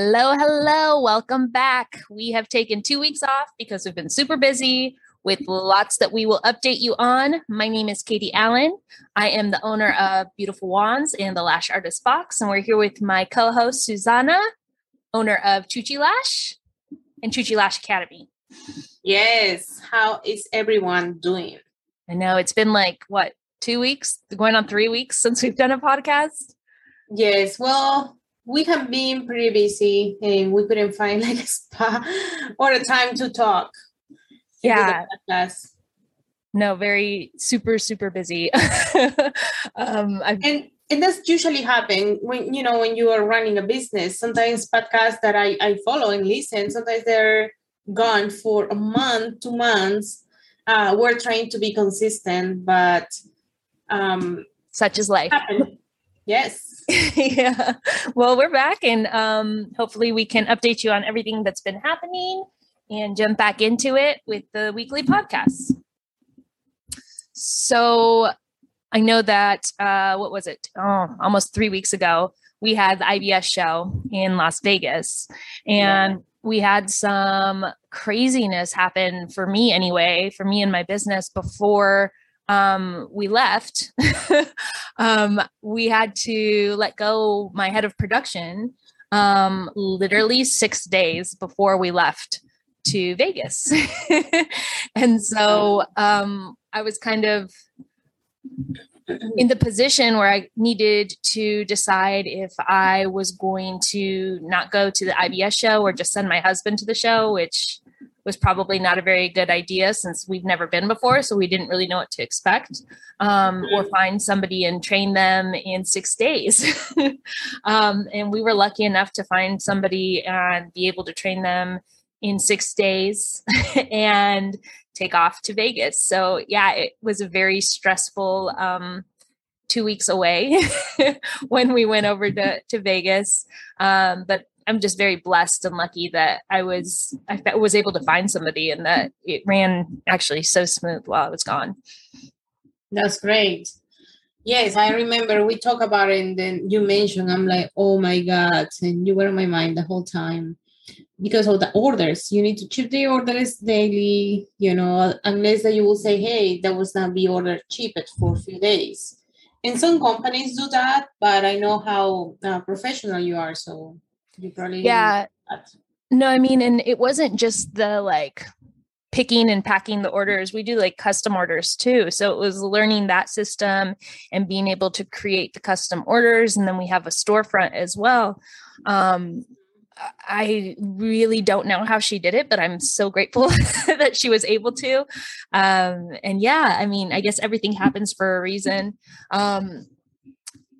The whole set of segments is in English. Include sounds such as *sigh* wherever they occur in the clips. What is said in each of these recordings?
Hello, hello. Welcome back. We have taken two weeks off because we've been super busy with lots that we will update you on. My name is Katie Allen. I am the owner of Beautiful Wands and the Lash Artist Box, and we're here with my co host, Susanna, owner of Chuchi Lash and Chuchi Lash Academy. Yes. How is everyone doing? I know it's been like, what, two weeks, going on three weeks since we've done a podcast? Yes. Well, we have been pretty busy and we couldn't find *laughs* like a spa or a time to talk. Yeah. No, very super, super busy. *laughs* um, I've, and and that's usually happen when you know when you are running a business. Sometimes podcasts that I, I follow and listen, sometimes they're gone for a month, two months. Uh, we're trying to be consistent, but um, such is life. Happen. Yes. *laughs* yeah. Well, we're back and um, hopefully we can update you on everything that's been happening and jump back into it with the weekly podcast. So I know that, uh, what was it? Oh, almost three weeks ago, we had the IBS show in Las Vegas. And yeah. we had some craziness happen for me anyway, for me and my business before um, we left, *laughs* um, we had to let go my head of production um, literally six days before we left to Vegas. *laughs* and so um, I was kind of in the position where I needed to decide if I was going to not go to the IBS show or just send my husband to the show, which was probably not a very good idea since we've never been before. So we didn't really know what to expect. Um, or mm-hmm. find somebody and train them in six days. *laughs* um, and we were lucky enough to find somebody and be able to train them in six days *laughs* and take off to Vegas. So yeah, it was a very stressful um, two weeks away *laughs* when we went over to, to Vegas. Um, but I'm just very blessed and lucky that I was I was able to find somebody and that it ran actually so smooth while I was gone. That's great. Yes, I remember we talked about it and then you mentioned I'm like, oh my God. And you were in my mind the whole time because of the orders. You need to check the orders daily, you know, unless that you will say, hey, that was not be ordered cheapest for a few days. And some companies do that, but I know how uh, professional you are. So you probably yeah no i mean and it wasn't just the like picking and packing the orders we do like custom orders too so it was learning that system and being able to create the custom orders and then we have a storefront as well um, I really don't know how she did it, but I'm so grateful *laughs* that she was able to. Um, and yeah, I mean, I guess everything happens for a reason. Um,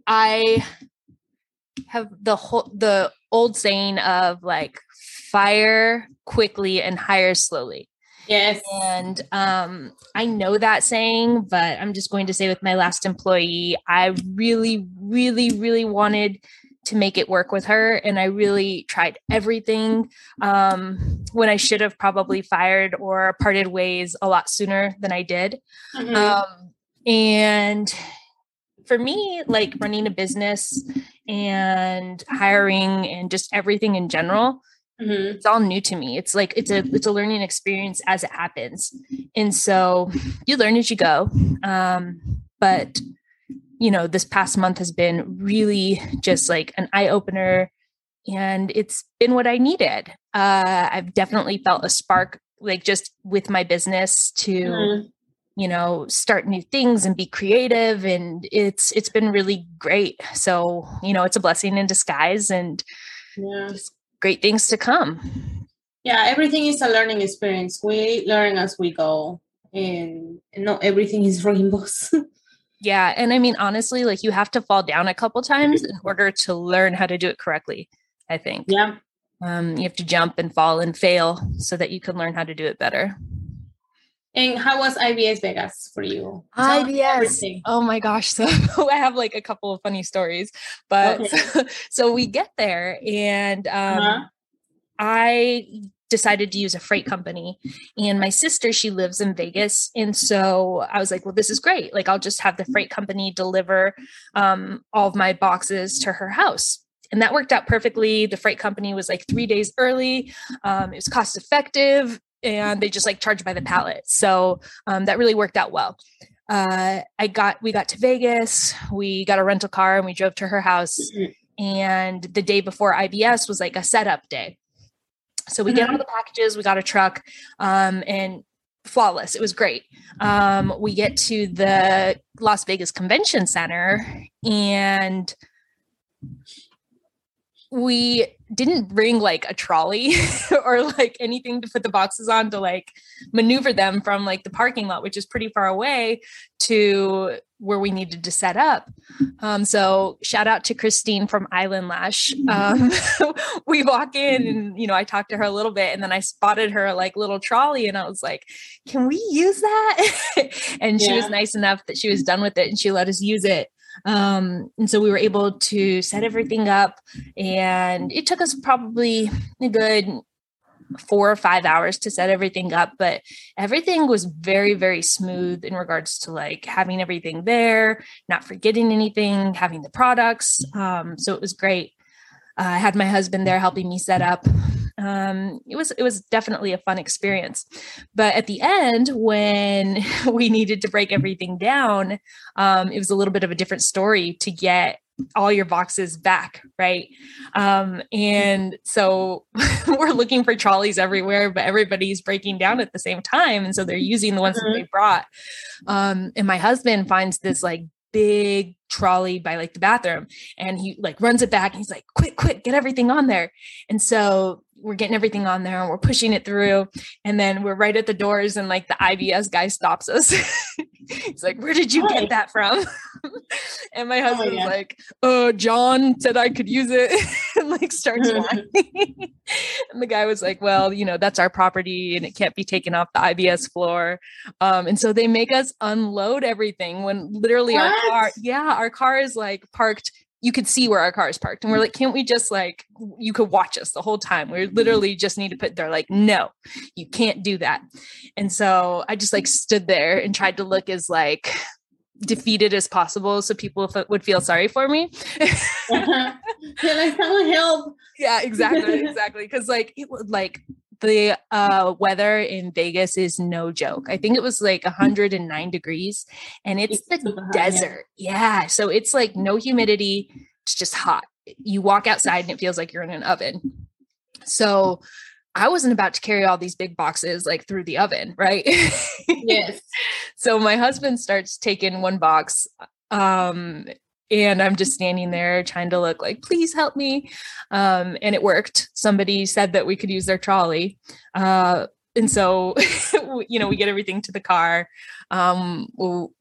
I have the whole the old saying of like fire quickly and hire slowly. Yes. And um, I know that saying, but I'm just going to say with my last employee, I really, really, really wanted to make it work with her. And I really tried everything um, when I should have probably fired or parted ways a lot sooner than I did. Mm-hmm. Um, and for me, like running a business and hiring and just everything in general, mm-hmm. it's all new to me. It's like it's a it's a learning experience as it happens, and so you learn as you go. Um, but you know, this past month has been really just like an eye opener, and it's been what I needed. Uh, I've definitely felt a spark, like just with my business to. Mm-hmm you know start new things and be creative and it's it's been really great. So you know it's a blessing in disguise and yeah. great things to come. Yeah everything is a learning experience. We learn as we go and, not everything is rainbows. *laughs* Yeah and i mean honestly like you have to fall down a couple times in order to learn how to do it correctly i think. Yeah. Um, you have to jump and fall and fail so that you can learn how to do it better and how was IBS Vegas for you? Tell IBS. Oh my gosh. *laughs* So I have like a couple of funny stories, but okay. so, *laughs* so, we get there and um, uh-huh. I decided to use a freight company and my sister she lives in Vegas and so I was like well this is great like I'll just have the freight company deliver um, all of my boxes to her house And that worked out perfectly. The freight company was like three days early. Um, it was cost effective and they just like charged by the pallet. So um, that really worked out well. Uh, I got we got to Vegas. We got a rental car and we drove to her house. Mm-hmm. And the day before IBS was like a setup day. So we mm-hmm. get all the packages. We got a truck, um, and flawless. It was great. Um, we get to the Las Vegas Convention Center, and we didn't bring like a trolley *laughs* or like anything to put the boxes on to like maneuver them from like the parking lot which is pretty far away to where we needed to set up. Um, so shout out to christine from island lash. Um, *laughs* we walk in and you know i talked to her a little bit and then i spotted her like little trolley and i was like can we use that? *laughs* And she yeah. was nice enough that she was done with it and she let us use it um, and so we were able to set everything up, and it took us probably a good four or five hours to set everything up, but everything was very, very smooth in regards to like having everything there, not forgetting anything, having the products. Um, so it was great. Uh, I had my husband there helping me set up um, it was it was definitely a fun experience. But at the end, when *laughs* we needed to break everything down, um, it was a little bit of a different story to get all your boxes back, right? Um, and so *laughs* we're looking for trolleys everywhere, but everybody's breaking down at the same time, and so they're using the ones mm-hmm. that they brought. Um, and my husband finds this like big trolley by like the bathroom and he like runs it back and he's like quick quick get everything on there and so we're getting everything on there and we're pushing it through. And then we're right at the doors and like the IBS guy stops us. *laughs* He's like where did you get that from? *laughs* And my husband's oh, yeah. like uh John said I could use it. *laughs* And like starts and the guy was like well you know that's our property and it can't be taken off the IBS floor. Um and so they make us unload everything when literally what? our car yeah our car is like parked you could see where our car is parked. And we're like can't we just like you could watch us the whole time? We literally just need to put they're like no you can't do that. And so i just like stood there and tried to look as like defeated as possible so people f- would feel sorry for me. *laughs* Uh-huh. like someone help. Yeah exactly *laughs* exactly. Because like it would like the uh, weather in Vegas is no joke. I think it was like 109 degrees and it's the desert. Yeah. So it's like no humidity. It's just hot. You walk outside and it feels like you're in an oven. So I wasn't about to carry all these big boxes like through the oven, right? *laughs* yes. so my husband starts taking one box um and i'm just standing there trying to look like please help me. Um, and it worked. Somebody said that we could use their trolley. Uh, and so *laughs* you know we get everything to the car. Um,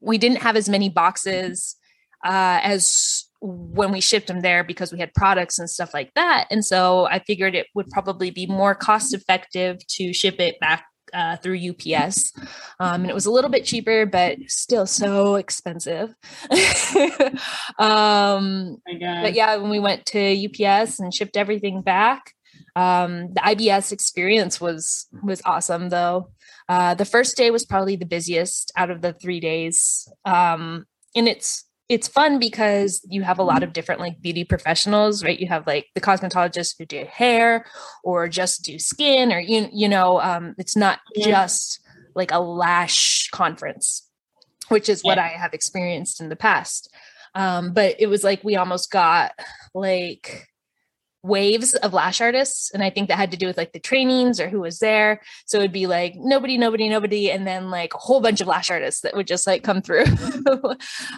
we didn't have as many boxes uh, as when we shipped them there because we had products and stuff like that. And so i figured it would probably be more cost effective to ship it back uh, through UPS. Um, and it was a little bit cheaper, but still so expensive. *laughs* um, but yeah, when we went to UPS and shipped everything back, um, the IBS experience was was awesome though. Uh, the first day was probably the busiest out of the three days. Um, and it's it's fun because you have a lot of different like beauty professionals, right? You have like the cosmetologists who do hair or just do skin or you you know, um, it's not yeah. just like a lash conference, which is yeah. what I have experienced in the past. Um, but it was like we almost got like waves of lash artists and i think that had to do with like the trainings or who was there. So it'd be like nobody nobody nobody and then like a whole bunch of lash artists that would just like come through. *laughs*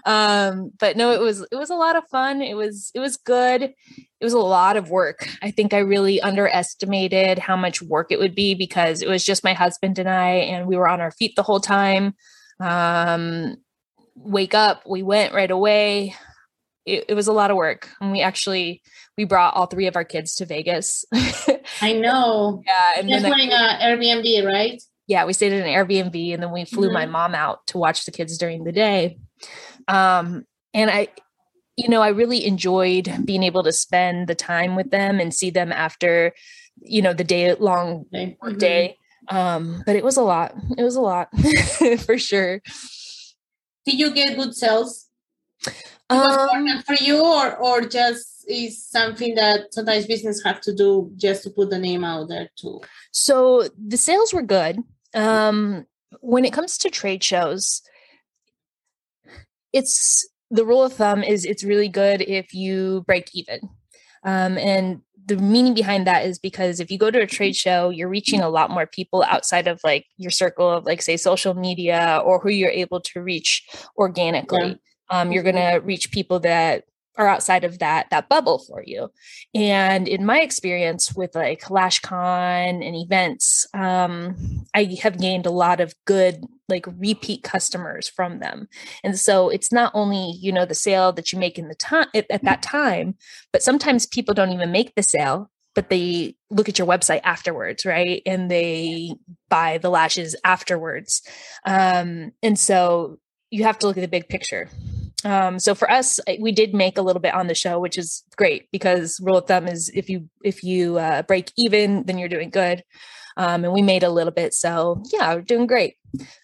Um but no it was it was a lot of fun. It was it was good. It was a lot of work. I think i really underestimated how much work it would be because it was just my husband and i and we were on our feet the whole time. Um wake up we went right away it, it was a lot of work and we actually we brought all three of our kids to Vegas. *laughs* I know. Yeah. And Just then uh, Airbnb, right? Yeah, we stayed at an Airbnb and then we flew mm-hmm. my mom out to watch the kids during the day. Um, and I, you know, I really enjoyed being able to spend the time with them and see them after, you know, the day long okay. mm-hmm. day. Um, but it was a lot. It was a lot *laughs* for sure. Did you get good sales? Um, for you, or or just is something that sometimes business have to do just to put the name out there too. So the sales were good. Um, when it comes to trade shows, it's the rule of thumb is it's really good if you break even. Um, and the meaning behind that is because if you go to a trade show, you're reaching a lot more people outside of like your circle of like say social media or who you're able to reach organically. Um, you're mm-hmm. going to reach people that are outside of that that bubble for you. And in my experience with like lashcon and events um, i have gained a lot of good like repeat customers from them. And so it's not only you know the sale that you make in the time at, at that time but sometimes people don't even make the sale but they look at your website afterwards right? And they buy the lashes afterwards. Um, and so you have to look at the big picture um, so for us we did make a little bit on the show which is great because rule of thumb is if you if you uh, break even then you're doing good. Um, and we made a little bit. So yeah we're doing great.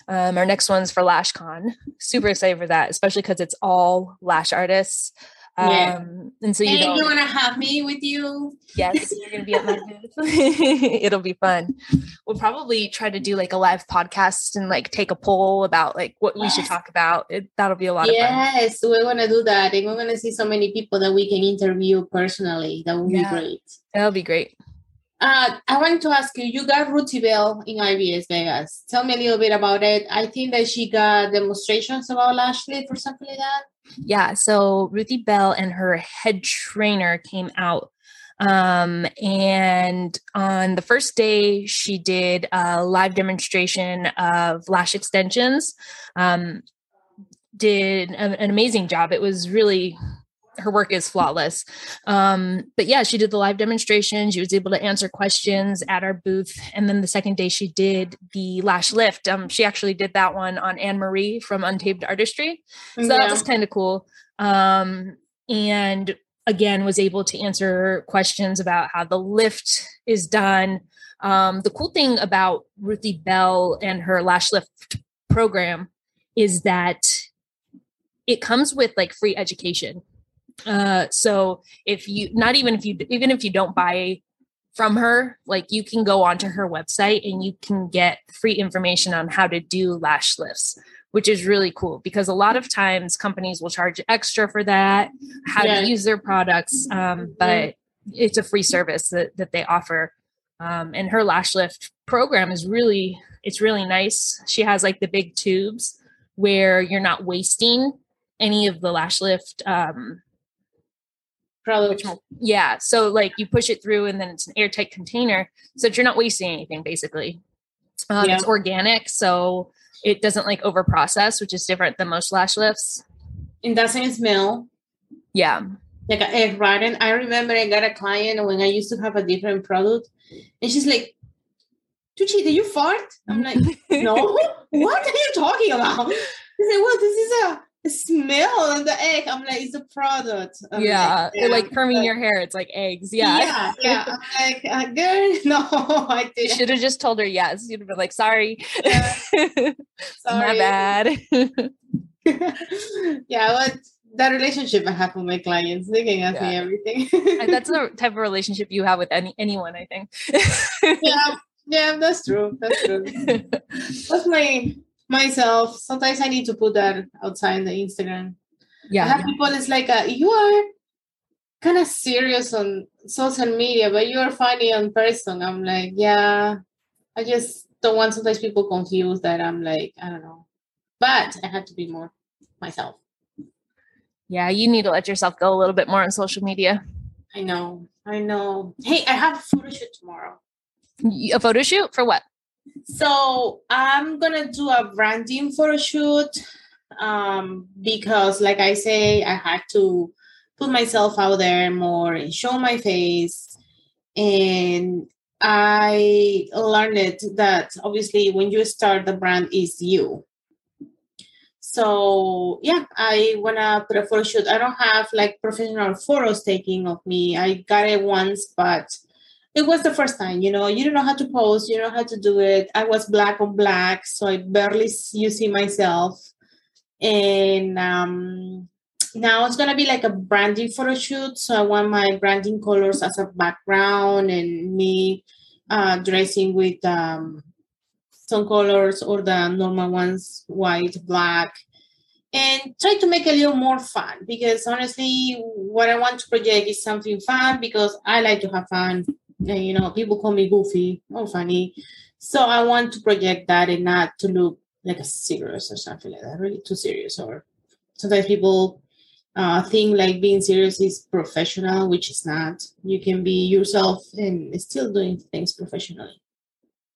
Um, our next one's for lashcon. Super excited for that especially because it's all lash artists yeah. Um, and so you, you want to have me with you? Yes, *laughs* you're going to be at my booth. *laughs* It'll be fun. We'll probably try to do like a live podcast and like take a poll about like what yes. we should talk about. It, that'll be a lot yes, of fun. Yes, we're going to do that. And we're going to see so many people that we can interview personally. That would yeah. be great. That'll be great. Uh, I want to ask you, you got Ruthie Belle in IBS Vegas. Tell me a little bit about it. I think that she got demonstrations about lash lift or something like that. Yeah. So Ruthie Belle and her head trainer came out. Um, and on the first day, she did a live demonstration of lash extensions. Um, did an, amazing job. It was really her work is flawless. Um, but yeah, she did the live demonstration. She was able to answer questions at our booth. And then the second day, she did the lash lift. Um, she actually did that one on Anne Marie from Untaped Artistry. So yeah. that was kind of cool. Um, and again, was able to answer questions about how the lift is done. Um, the cool thing about Ruthie Belle and her lash lift program is that it comes with like free education uh, so if you not even if you even if you don't buy from her, like you can go onto her website and you can get free information on how to do lash lifts, which is really cool because a lot of times companies will charge extra for that, how yeah. to use their products, um, mm-hmm. but it's a free service that, that they offer. Um, and her lash lift program is really it's really nice. She has like the big tubes where you're not wasting any of the lash lift um, Probably. Yeah. So like you push it through and then it's an airtight container so that you're not wasting anything basically. Um, yeah. It's organic. So it doesn't like over process, which is different than most lash lifts. It doesn't smell. Yeah. Like a rotten. I remember I got a client when I used to have a different product and she's like, Tucci, did you fart? I'm like, *laughs* no, *laughs* what are you talking about? She said, well, this is a smell and the egg. I'm like, it's a product. I'm yeah, like, like perming your hair. It's like eggs. Yeah, yeah. yeah. I'm like, uh, good. *laughs* No, I did. Should have just told her yes. You'd have been like, sorry, *laughs* *laughs* yeah. sorry. my bad. yeah, but that relationship I have with my clients, they can ask yeah. me everything. that's the type of relationship you have with any anyone, I think. yeah, yeah, that's true. That's true. That's my myself. Sometimes I need to put that outside the Instagram. Yeah. I have people it's like a, you are kind of serious on social media, but you are funny on person. I'm like, yeah. I just don't want sometimes people confused that I'm like, I don't know. But I have to be more myself. Yeah, you need to let yourself go a little bit more on social media. I know. I know. Hey, I have a photo shoot tomorrow. A photo shoot for what? So I'm gonna do a branding photo shoot um, because, like I say, I had to put myself out there more and show my face. And I learned that obviously when you start the brand is you. So yeah, I wanna put a photo shoot. I don't have like professional photos taking of me. I got it once, but it was the first time you know you don't know how to pose you don't know how to do it i was black on black so i barely you see myself and um now it's gonna be like a branding photo shoot. So I want my branding colors as a background and me uh, dressing with um, some colors or the normal ones, white, black, and try to make a little more fun because honestly, what I want to project is something fun because I like to have fun. And, you know, people call me goofy or funny. So I want to project that and not to look like a serious or something like that, really too serious. Or sometimes people uh, think like being serious is professional, which is not. You can be yourself and still doing things professionally.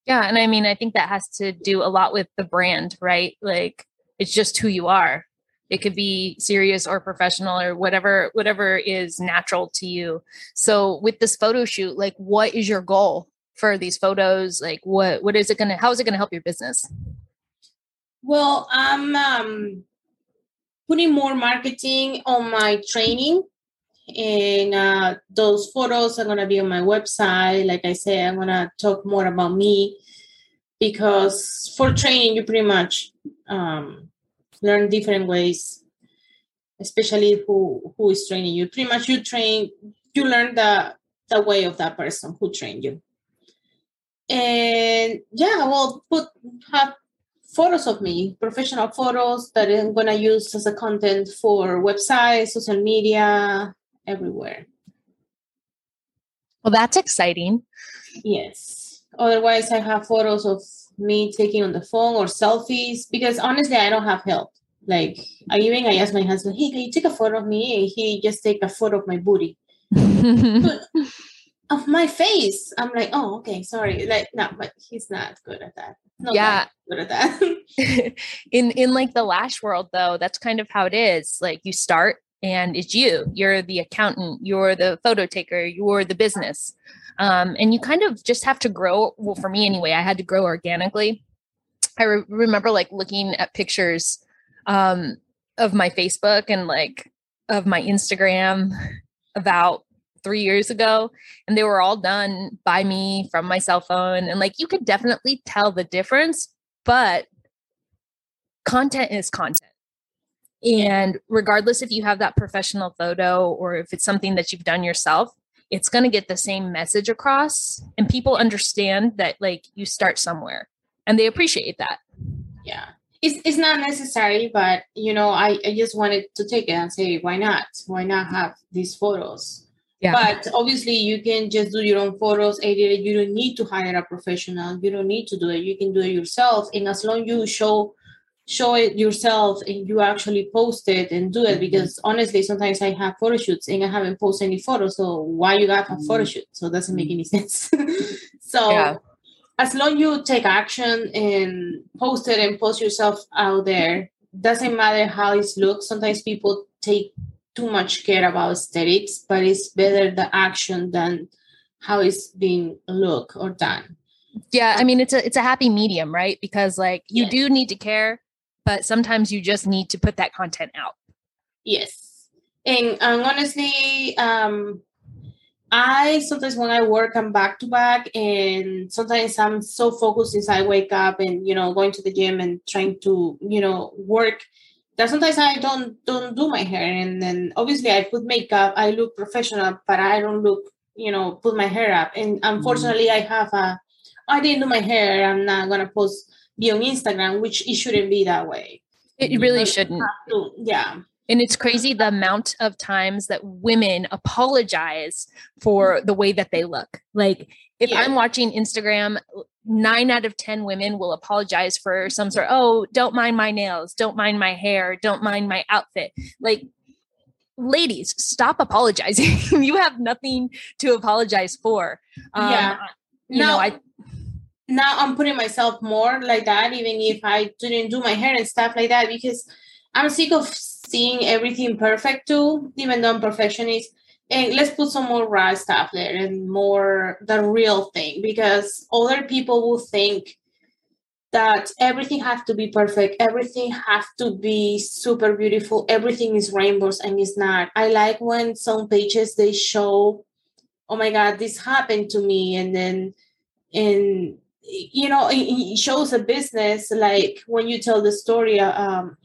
Yeah. And I mean, I think that has to do a lot with the brand, right? Like it's just who you are. It could be serious or professional or whatever, whatever is natural to you. So with this photo shoot, like what is your goal for these photos? Like what what is it gonna how is it gonna help your business? Well, I'm um putting more marketing on my training and uh, those photos are to be on my website like i said i'm to talk more about me because for training you pretty much um, learn different ways especially who who is training you pretty much you train you learn the the way of that person who trained you and yeah we'll put have photos of me, professional photos that I'm gonna use as a content for websites, social media, everywhere. Well, that's exciting. Yes. Otherwise, I have photos of me taking on the phone or selfies because honestly, I don't have help. Like I even I asked my husband, "Hey, can you take a photo of me?" And he just take a photo of my booty. *laughs* of my face. I'm like, oh, okay, sorry. Like, no, but he's not good at that. No yeah, good at that. *laughs* *laughs* in in like the lash world, though, that's kind of how it is. Like, you start, and it's you. You're the accountant. You're the photo taker. You're the business, um, and you kind of just have to grow. Well, for me anyway, I had to grow organically. I re- remember like looking at pictures um, of my Facebook and like of my Instagram about three years ago and they were all done by me from my cell phone and like you could definitely tell the difference but content is content and regardless if you have that professional photo or if it's something that you've done yourself it's going to get the same message across and people understand that like you start somewhere and they appreciate that yeah it's, it's not necessary but you know I, I just wanted to take it and say why not why not have these photos yeah. But obviously, you can just do your own photos, edit it. You don't need to hire a professional. You don't need to do it. You can do it yourself. And as long you show show it yourself and you actually post it and do it, mm-hmm. because honestly, sometimes I have photo shoots and I haven't posted any photos. So why you got a photo mm-hmm. shoot? So it doesn't make any sense. *laughs* so yeah. as long you take action and post it and post yourself out there, doesn't matter how it looks. Sometimes people take too much care about aesthetics, but it's better the action than how it's being look or done. Yeah, I mean it's a it's a happy medium, right? Because like you yes. do need to care, but sometimes you just need to put that content out. Yes. And, and honestly, um I sometimes when I work, I'm back to back, and sometimes I'm so focused since I wake up and you know going to the gym and trying to you know work that sometimes I don't don't do my hair, and then obviously I put makeup. I look professional, but I don't look, you know, put my hair up. And unfortunately, mm. I have a. I didn't do my hair. I'm not gonna post be on Instagram, which it shouldn't be that way. It really shouldn't. To, yeah. And it's crazy the amount of times that women apologize for the way that they look. Like if yeah. I'm watching Instagram, nine out of 10 women will apologize for some sort, of, oh, don't mind my nails, don't mind my hair, don't mind my outfit. Like, ladies, stop apologizing. *laughs* you have nothing to apologize for. Um, yeah. You now, know, I now I'm putting myself more like that, even if I didn't do my hair and stuff like that, because I'm sick of seeing everything perfect too, even though I'm perfectionist. And let's put some more raw stuff there and more the real thing because other people will think that everything has to be perfect everything has to be super beautiful everything is rainbows and it's not. I like when some pages they show oh my god this happened to me and then and you know it shows a business like when you tell the story um,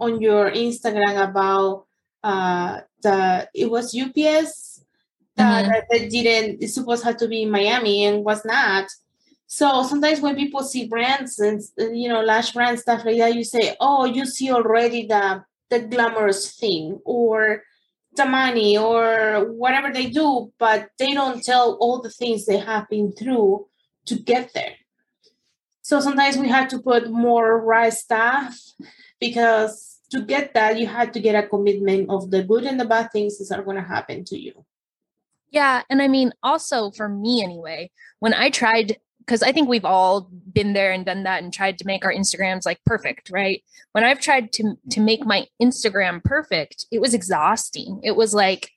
on your instagram about uh, the it was UPS that, mm-hmm. that didn't it's supposed to, to be in Miami and was not. So sometimes when people see brands and you know lash brands stuff like that, you say, "Oh, you see already the the glamorous thing or the money or whatever they do," but they don't tell all the things they have been through to get there. So sometimes we had to put more right stuff because to get that, you had to get a commitment of the good and the bad things that are going to happen to you. Yeah. And I mean, also for me anyway, when I tried, because I think we've all been there and done that and tried to make our Instagrams like perfect, right? When I've tried to to make my Instagram perfect, it was exhausting. It was like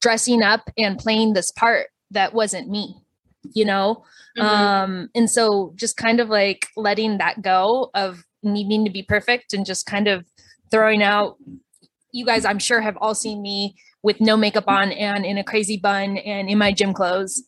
dressing up and playing this part that wasn't me, you know? Mm-hmm. Um, and so just kind of like letting that go of needing to be perfect and just kind of throwing out you guys i'm sure have all seen me with no makeup on and in a crazy bun and in my gym clothes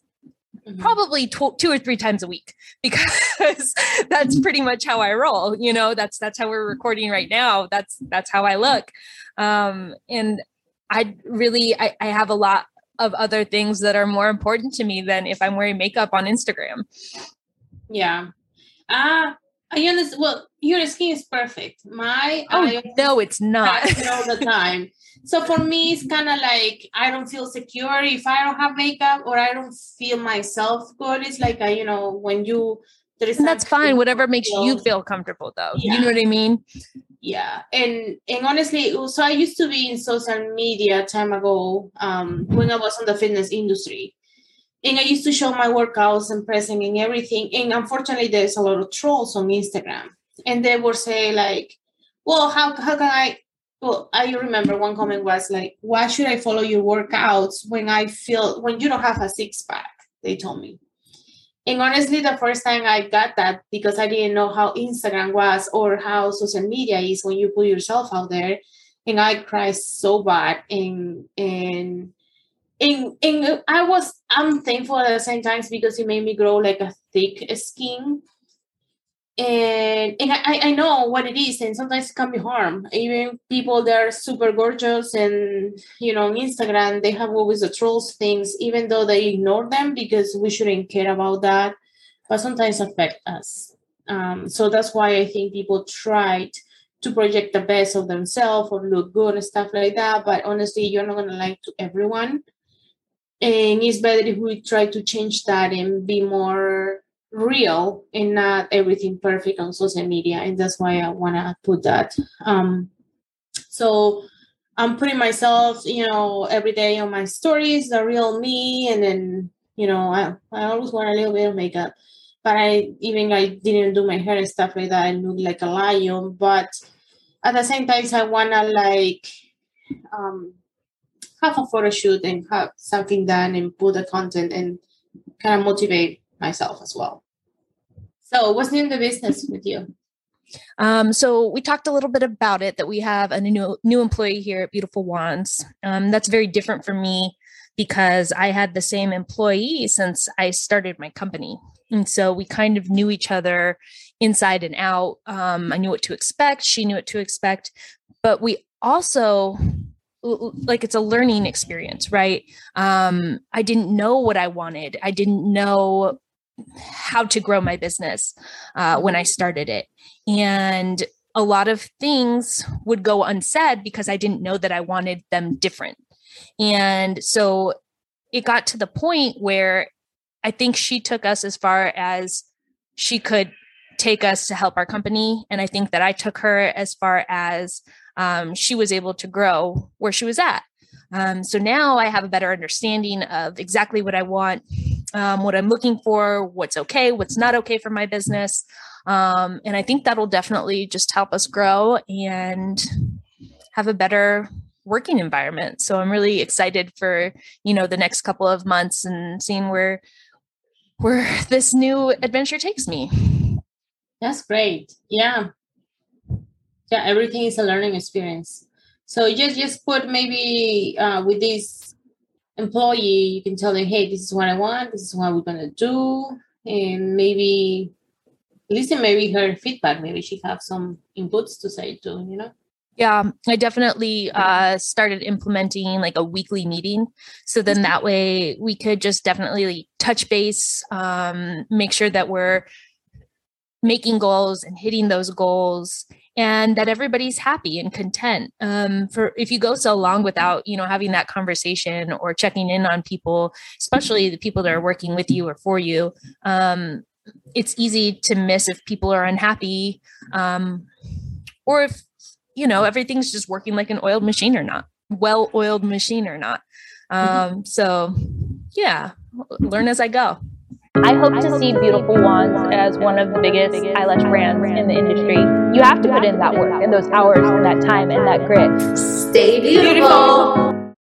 mm-hmm. probably tw- two or three times a week *laughs* because that's pretty much how i roll you know that's that's how we're recording right now that's that's how i look um and i really I, I have a lot of other things that are more important to me than if i'm wearing makeup on instagram yeah uh I understand. Well, your skin is perfect. My oh I no, it's not all the time. So for me, it's kind of like I don't feel secure if I don't have makeup or I don't feel myself good. It's like I, you know when you there is and that's fine. Whatever makes you feel comfortable, though. Yeah. You know what I mean? Yeah, and and honestly, so I used to be in social media time ago um, when I was in the fitness industry and I used to show my workouts and pressing and everything. And unfortunately, there's a lot of trolls on Instagram, and they would say like, "Well, how how can I?" Well, I remember one comment was like, "Why should I follow your workouts when I feel when you don't have a six pack?" They told me. And honestly, the first time I got that because I didn't know how Instagram was or how social media is when you put yourself out there, and I cried so bad and and in in I was I'm thankful at the same times because it made me grow like a thick skin. And, and I, I know what it is, and sometimes it can be harm. Even people that are super gorgeous and you know on Instagram, they have always the trolls things, even though they ignore them because we shouldn't care about that, but sometimes affect us. Um, so that's why I think people tried to project the best of themselves or look good and stuff like that. But honestly, you're not gonna like to everyone and it's better if we try to change that and be more real and not everything perfect on social media and that's why i want to put that um so i'm putting myself you know every day on my stories the real me and then you know i, I always wear a little bit of makeup but i even i didn't do my hair and stuff like that i look like a lion but at the same time i want to like um have a photo shoot and have something done and put the content and kind of motivate myself as well. So, what's new in the business with you? Um, so we talked a little bit about it that we have a new new employee here at Beautiful Wands. Um, that's very different for me because I had the same employee since I started my company, and so we kind of knew each other inside and out. Um, I knew what to expect; she knew what to expect, but we also like it's a learning experience right um i didn't know what i wanted i didn't know how to grow my business uh, when i started it. And a lot of things would go unsaid because i didn't know that i wanted them different. And so it got to the point where i think she took us as far as she could take us to help our company. And i think that i took her as far as um, she was able to grow where she was at. Um, so now I have a better understanding of exactly what I want, um, what I'm looking for, what's okay, what's not okay for my business. Um, and I think that'll definitely just help us grow and have a better working environment. So I'm really excited for, you know, the next couple of months and seeing where where *laughs* this new adventure takes me. That's great. Yeah yeah everything is a learning experience so just just put maybe uh, with this employee you can tell them hey this is what i want this is what we're going to do. And maybe listen maybe her feedback. Maybe she have some inputs to say too you know? Yeah, I definitely uh, started implementing like a weekly meeting. So then that way we could just definitely touch base, um, make sure that we're making goals and hitting those goals and that everybody's happy and content. Um, for if you go so long without you know having that conversation or checking in on people especially the people that are working with you or for you um, it's easy to miss if people are unhappy um, or if you know everything's just working like an oiled machine or not well oiled machine or not. Mm-hmm. um, so yeah learn as i go I hope to see Beautiful Wands as one of the biggest eyelash brands in the industry. You have to put in that work and those hours and that time and that grit. Stay beautiful.